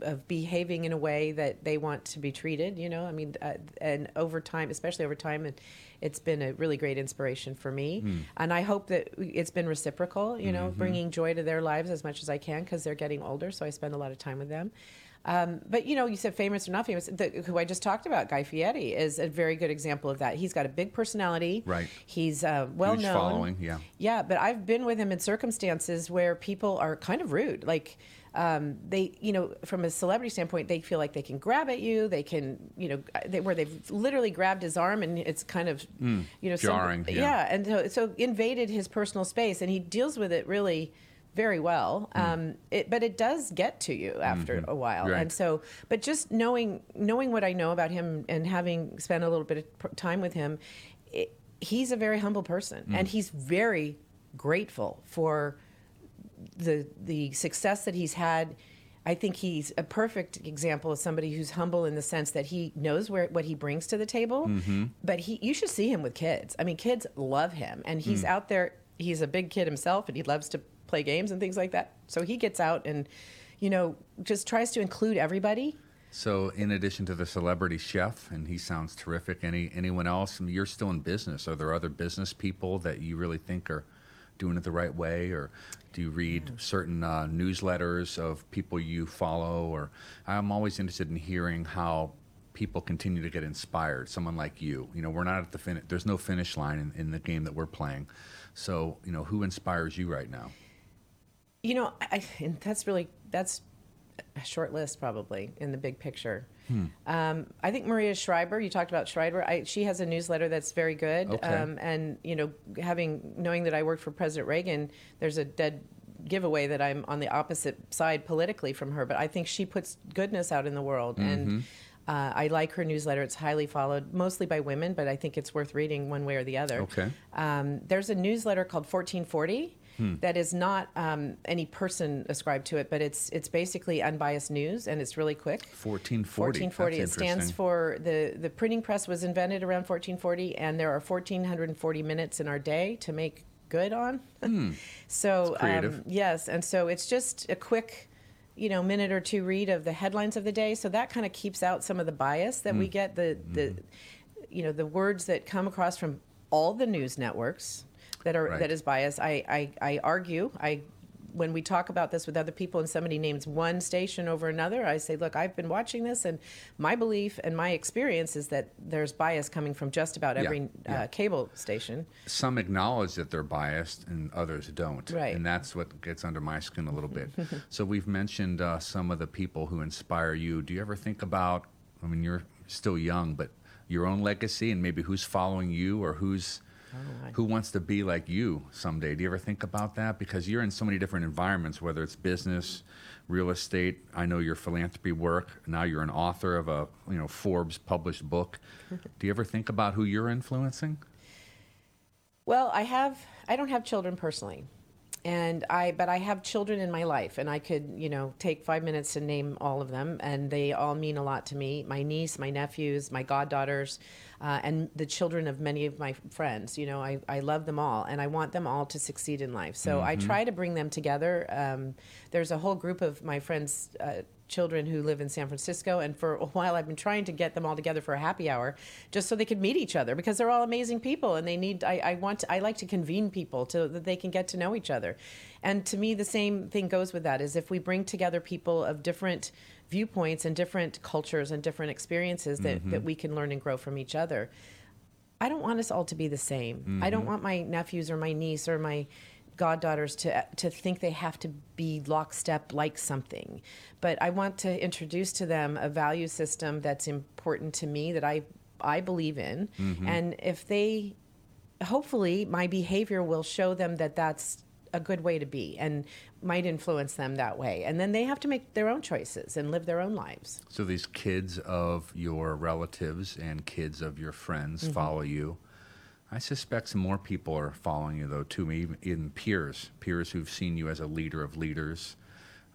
of behaving in a way that they want to be treated, you know. I mean, uh, and over time, especially over time, it, it's been a really great inspiration for me. Mm. And I hope that it's been reciprocal, you know, mm-hmm. bringing joy to their lives as much as I can because they're getting older, so I spend a lot of time with them. Um, but you know, you said famous or not famous. The, who I just talked about, Guy Fieri, is a very good example of that. He's got a big personality.
Right.
He's uh, well
Huge
known.
Following. Yeah.
Yeah, but I've been with him in circumstances where people are kind of rude, like. Um, they, you know, from a celebrity standpoint, they feel like they can grab at you. They can, you know, they, where they've literally grabbed his arm and it's kind of, mm, you know,
jarring.
Some, yeah. yeah. and so, so invaded his personal space, and he deals with it really very well. Mm. Um, it, but it does get to you after mm-hmm. a while.
Right.
And so, but just knowing knowing what I know about him and having spent a little bit of time with him, it, he's a very humble person, mm. and he's very grateful for the the success that he's had. I think he's a perfect example of somebody who's humble in the sense that he knows where what he brings to the table. Mm-hmm. But he, you should see him with kids. I mean, kids love him, and he's mm. out there. He's a big kid himself, and he loves to play games and things like that. So he gets out and, you know, just tries to include everybody.
So, in addition to the celebrity chef, and he sounds terrific. Any anyone else? I mean, you're still in business. Are there other business people that you really think are doing it the right way, or do you read certain uh, newsletters of people you follow? Or I'm always interested in hearing how people continue to get inspired. Someone like you. You know, we're not at the finish. There's no finish line in, in the game that we're playing. So, you know, who inspires you right now?
You know, I, and that's really that's a short list probably in the big picture. Hmm. Um, I think Maria Shriver. You talked about Shriver. I, she has a newsletter that's very good.
Okay. Um,
and you know, having knowing that I worked for President Reagan, there's a dead giveaway that I'm on the opposite side politically from her. But I think she puts goodness out in the world, mm-hmm. and uh, I like her newsletter. It's highly followed, mostly by women, but I think it's worth reading one way or the other.
Okay.
Um, there's a newsletter called 1440 hmm. that is not um, any person ascribed to it, but it's it's basically unbiased news and it's really quick.
1440.
1440. That's it stands for the the printing press was invented around 1440, and there are 1440 minutes in our day to make good on. <laughs>
Hmm.
so um, yes, and so it's just a quick you know minute or two read of the headlines of the day so that kind of keeps out some of the bias that mm. we get the the mm. you know the words that come across from all the news networks that are
right.
that is biased. I, I, I argue. I when we talk about this with other people and somebody names one station over another, I say, look, I've been watching this, and my belief and my experience is that there's bias coming from just about every
yeah,
yeah. Uh, cable station.
Some acknowledge that they're biased, and others don't.
Right.
And that's what gets under my skin a little bit. so we've mentioned uh, some of the people who inspire you. Do you ever think about? I mean, you're still young, but your own legacy and maybe who's following you or who's who wants to be like you someday? Do you ever think about that? Because you're in so many different environments, whether it's business, real estate. I know your philanthropy work. Now you're an author of a you know Forbes published book. <laughs> Do you ever think about who you're influencing?
Well, I have. I don't have children personally, and I but I have children in my life, and I could you know take five minutes and name all of them, and they all mean a lot to me. My niece, my nephews, my goddaughters uh, and the children of many of my friends. You know, I, I love them all and I want them all to succeed in life. So mm-hmm. I try to bring them together. Um, there's a whole group of my friends. Uh, children who live in San Francisco. And for a while, I've been trying to get them all together for a happy hour just so they could meet each other because they're all amazing people and they need, I, I want, to, I like to convene people so that they can get to know each other. And to me, the same thing goes with that is if we bring together people of different viewpoints and different cultures and different experiences that, mm-hmm. that we can learn and grow from each other. I don't want us all to be the same. Mm-hmm. I don't mm-hmm. want my nephews or my niece or my goddaughters to to think they have to be lockstep like something. But I want to introduce to them a value system that's important to me that I I believe in. Mm-hmm. And if they hopefully my behavior will show them that that's a good way to be and might influence them that way. And then they have to make their own choices and live their own lives.
So these kids of your relatives and kids of your friends mm-hmm. follow you. I suspect some more people are following you, though, too, even, even peers, peers who've seen you as a leader of leaders.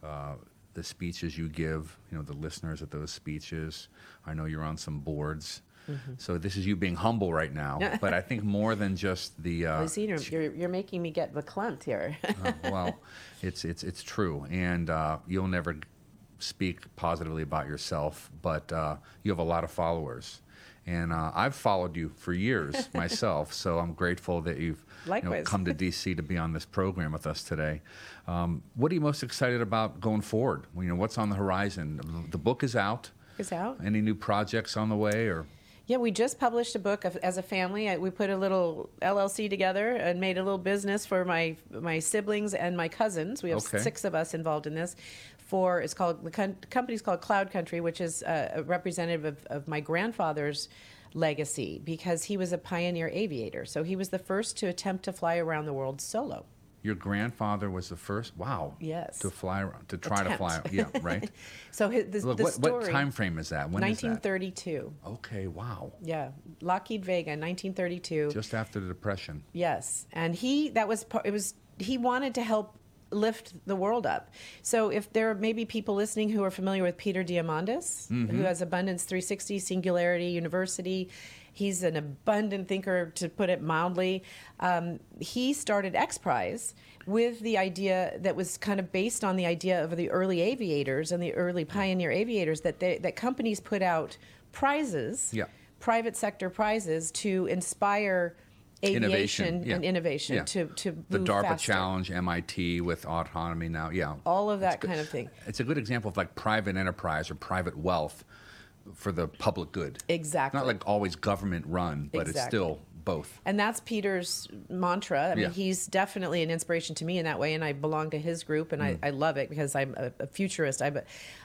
Uh, the speeches you give, you know, the listeners at those speeches. I know you're on some boards. Mm-hmm. So this is you being humble right now, but I think more than just the. Uh,
you're, you're, you're making me get verklempt here. uh,
well, it's it's it's true, and uh, you'll never speak positively about yourself, but uh, you have a lot of followers, and uh, I've followed you for years <laughs> myself. So I'm grateful that you've you know, come to <laughs> DC to be on this program with us today. Um, what are you most excited about going forward? You know, what's on the horizon? The book is out.
Is out.
Any new projects on the way, or?
Yeah, we just published a book of, as a family. we put a little LLC together and made a little business for my my siblings and my cousins. We have okay. six of us involved in this. For it's called the com- company's called Cloud Country, which is uh, a representative of, of my grandfather's legacy because he was a pioneer aviator. So he was the first to attempt to fly around the world solo.
Your grandfather was the first. Wow.
Yes.
To fly to try Attempt. to fly. Yeah. Right. <laughs>
so his, the,
Look,
the
what,
story.
What time frame is that? When
1932.
That? Okay. Wow.
Yeah. Lockheed Vega, 1932.
Just after the Depression.
Yes, and he that was it was he wanted to help lift the world up. So if there may be people listening who are familiar with Peter Diamandis, mm-hmm. who has Abundance 360 Singularity University, He's an abundant thinker, to put it mildly. Um, he started X Prize with the idea that was kind of based on the idea of the early aviators and the early pioneer aviators that they, that companies put out prizes,
yeah.
private sector prizes to inspire aviation innovation, yeah. and innovation yeah. to to
the DARPA
faster.
challenge, MIT with autonomy now, yeah,
all of that kind of thing.
It's a good example of like private enterprise or private wealth for the public good.
Exactly.
Not like always government run, but exactly. it's still both.
And that's Peter's mantra. I mean, yeah. he's definitely an inspiration to me in that way, and I belong to his group, and mm. I, I, love it because I'm a, a futurist. I'm a,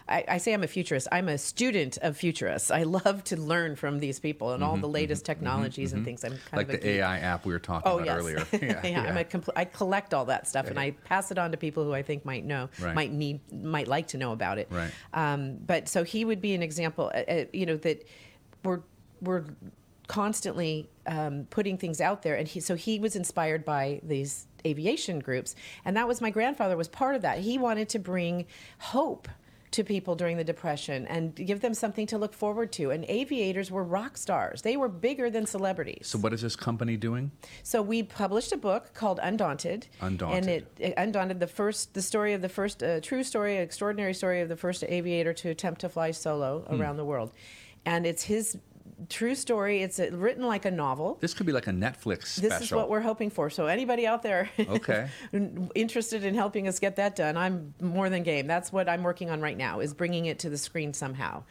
I, I say I'm a futurist. I'm a student of futurists. I love to learn from these people and mm-hmm, all the latest mm-hmm, technologies mm-hmm, and things. I'm kind
like
of
the AI app we were talking
oh,
about
yes.
earlier. <laughs>
yeah, yeah, I'm a compl- I collect all that stuff, yeah. and I pass it on to people who I think might know, right. might need, might like to know about it.
Right. Um,
but so he would be an example. Uh, uh you know that we're we're constantly um, putting things out there. And he, so he was inspired by these aviation groups. And that was my grandfather was part of that. He wanted to bring hope to people during the depression and give them something to look forward to. And aviators were rock stars. They were bigger than celebrities.
So what is this company doing?
So we published a book called undaunted.
Undaunted
and it, it undaunted the first the story of the first uh, true story extraordinary story of the first aviator to attempt to fly solo hmm. around the world. And it's his true story. It's a, written like a novel.
This could be like a Netflix special.
This is what we're hoping for. So anybody out there
okay. <laughs>
interested in helping us get that done, I'm more than game. That's what I'm working on right now is bringing it to the screen somehow.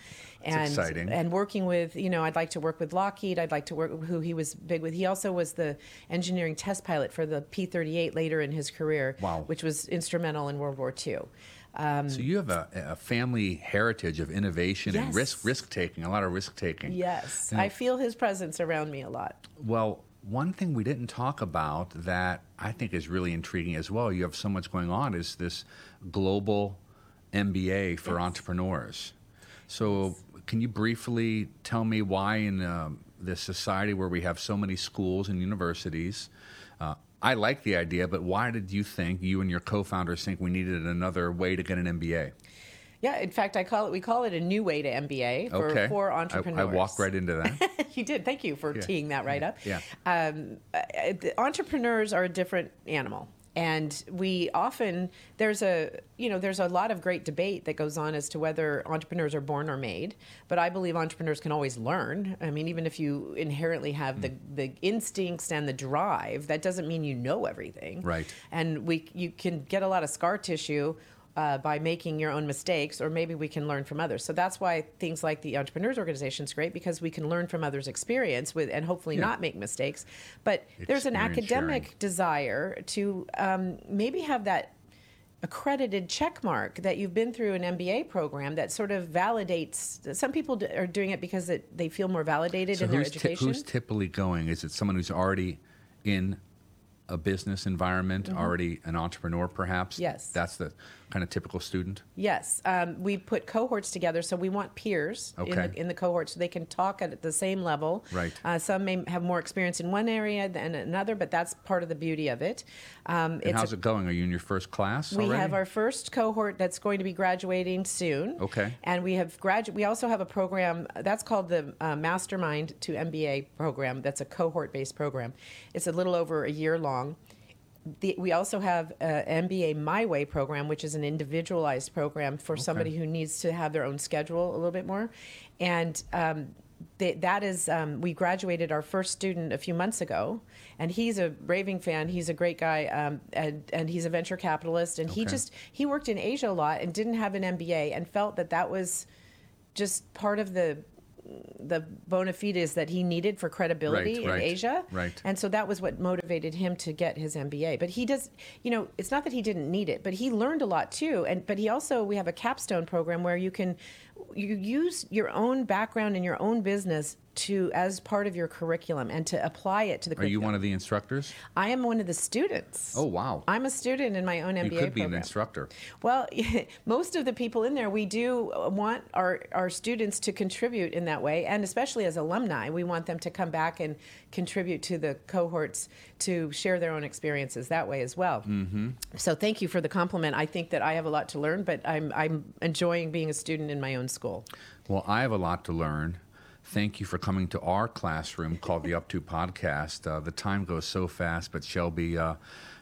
And, exciting.
and working with, you know, I'd like to work with Lockheed. I'd like to work who he was big with. He also was the engineering test pilot for the P-38 later in his career,
wow.
which was instrumental in World War II.
Um, so you have a, a, family heritage of innovation yes. and risk risk taking, a lot of risk taking.
Yes, I feel his presence around me a lot.
Well, one thing we didn't talk about that I think is really intriguing as well. You have so much going on is this global MBA for yes. entrepreneurs. So, yes. can you briefly tell me why in um, this society where we have so many schools and universities? Uh, I like the idea, but why did you think you and your co-founders think we needed another way to get an MBA?
Yeah, in fact, I call it we call it a new way to MBA for,
okay.
for entrepreneurs.
I, I walked right into that. <laughs>
you did. Thank you for yeah. teeing that right
yeah.
up.
Yeah.
Um, uh, entrepreneurs are a different animal and we often there's a you know there's a lot of great debate that goes on as to whether entrepreneurs are born or made. But i believe entrepreneurs can always learn. I mean even if you inherently have mm. the the instincts and the drive that doesn't mean you know everything.
Right.
And we you can get a lot of scar tissue uh, by making your own mistakes, or maybe we can learn from others. So that's why things like the Entrepreneurs Organization is great because we can learn from others' experience with, and hopefully yeah. not make mistakes. But experience there's an academic sharing. desire to um, maybe have that accredited check mark that you've been through an MBA program that sort of validates. Some people are doing it because it, they feel more validated
so
in their education.
T- who's typically going? Is it someone who's already in a business environment, mm-hmm. already an entrepreneur, perhaps.
Yes,
that's the kind of typical student.
Yes, um, we put cohorts together, so we want peers okay. in, the, in the cohort, so they can talk at the same level.
Right.
Uh, some may have more experience in one area than another, but that's part of the beauty of it.
Um, and how's a, it going? Are you in your first class?
We
already?
have our first cohort that's going to be graduating soon.
Okay.
And we have gradu- We also have a program that's called the uh, Mastermind to MBA program. That's a cohort-based program. It's a little over a year long. The, we also have an MBA My Way program, which is an individualized program for okay. somebody who needs to have their own schedule a little bit more. And um, that is, um, we graduated our first student a few months ago, and he's a raving fan. He's a great guy, um, and, and he's a venture capitalist. And okay. he just he worked in Asia a lot and didn't have an MBA, and felt that that was just part of the the bona fides that he needed for credibility
right,
in
right,
Asia.
Right.
And so that was what motivated him to get his MBA. But he does, you know, it's not that he didn't need it, but he learned a lot too. And but he also we have a capstone program where you can you use your own background and your own business to as part of your curriculum and to apply it to the.
Are you one of the instructors?
I am one of the students.
Oh wow!
I'm a student in my own MBA.
You could be
program.
an instructor.
Well, <laughs> most of the people in there, we do want our our students to contribute in that way, and especially as alumni, we want them to come back and contribute to the cohorts to share their own experiences that way as well.
Mm-hmm.
So thank you for the compliment. I think that I have a lot to learn, but I'm I'm enjoying being a student in my own school.
Well, I have a lot to learn thank you for coming to our classroom called the Up To Podcast. Uh, the time goes so fast, but Shelby, uh,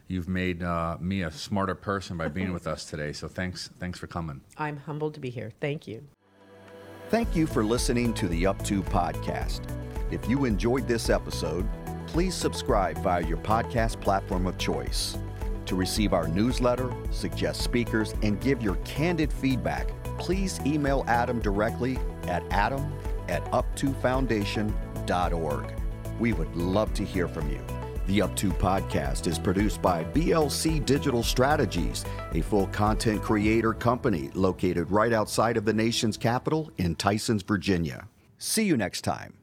you've made uh, me a smarter person by being <laughs> with us today. So thanks, thanks for coming.
I'm humbled to be here. Thank you.
Thank you for listening to the Up To Podcast. If you enjoyed this episode, please subscribe via your podcast platform of choice. To receive our newsletter, suggest speakers, and give your candid feedback, please email Adam directly at adam at up2foundation.org. We would love to hear from you. The Up To podcast is produced by BLC Digital Strategies, a full content creator company located right outside of the nation's capital in Tysons, Virginia. See you next time.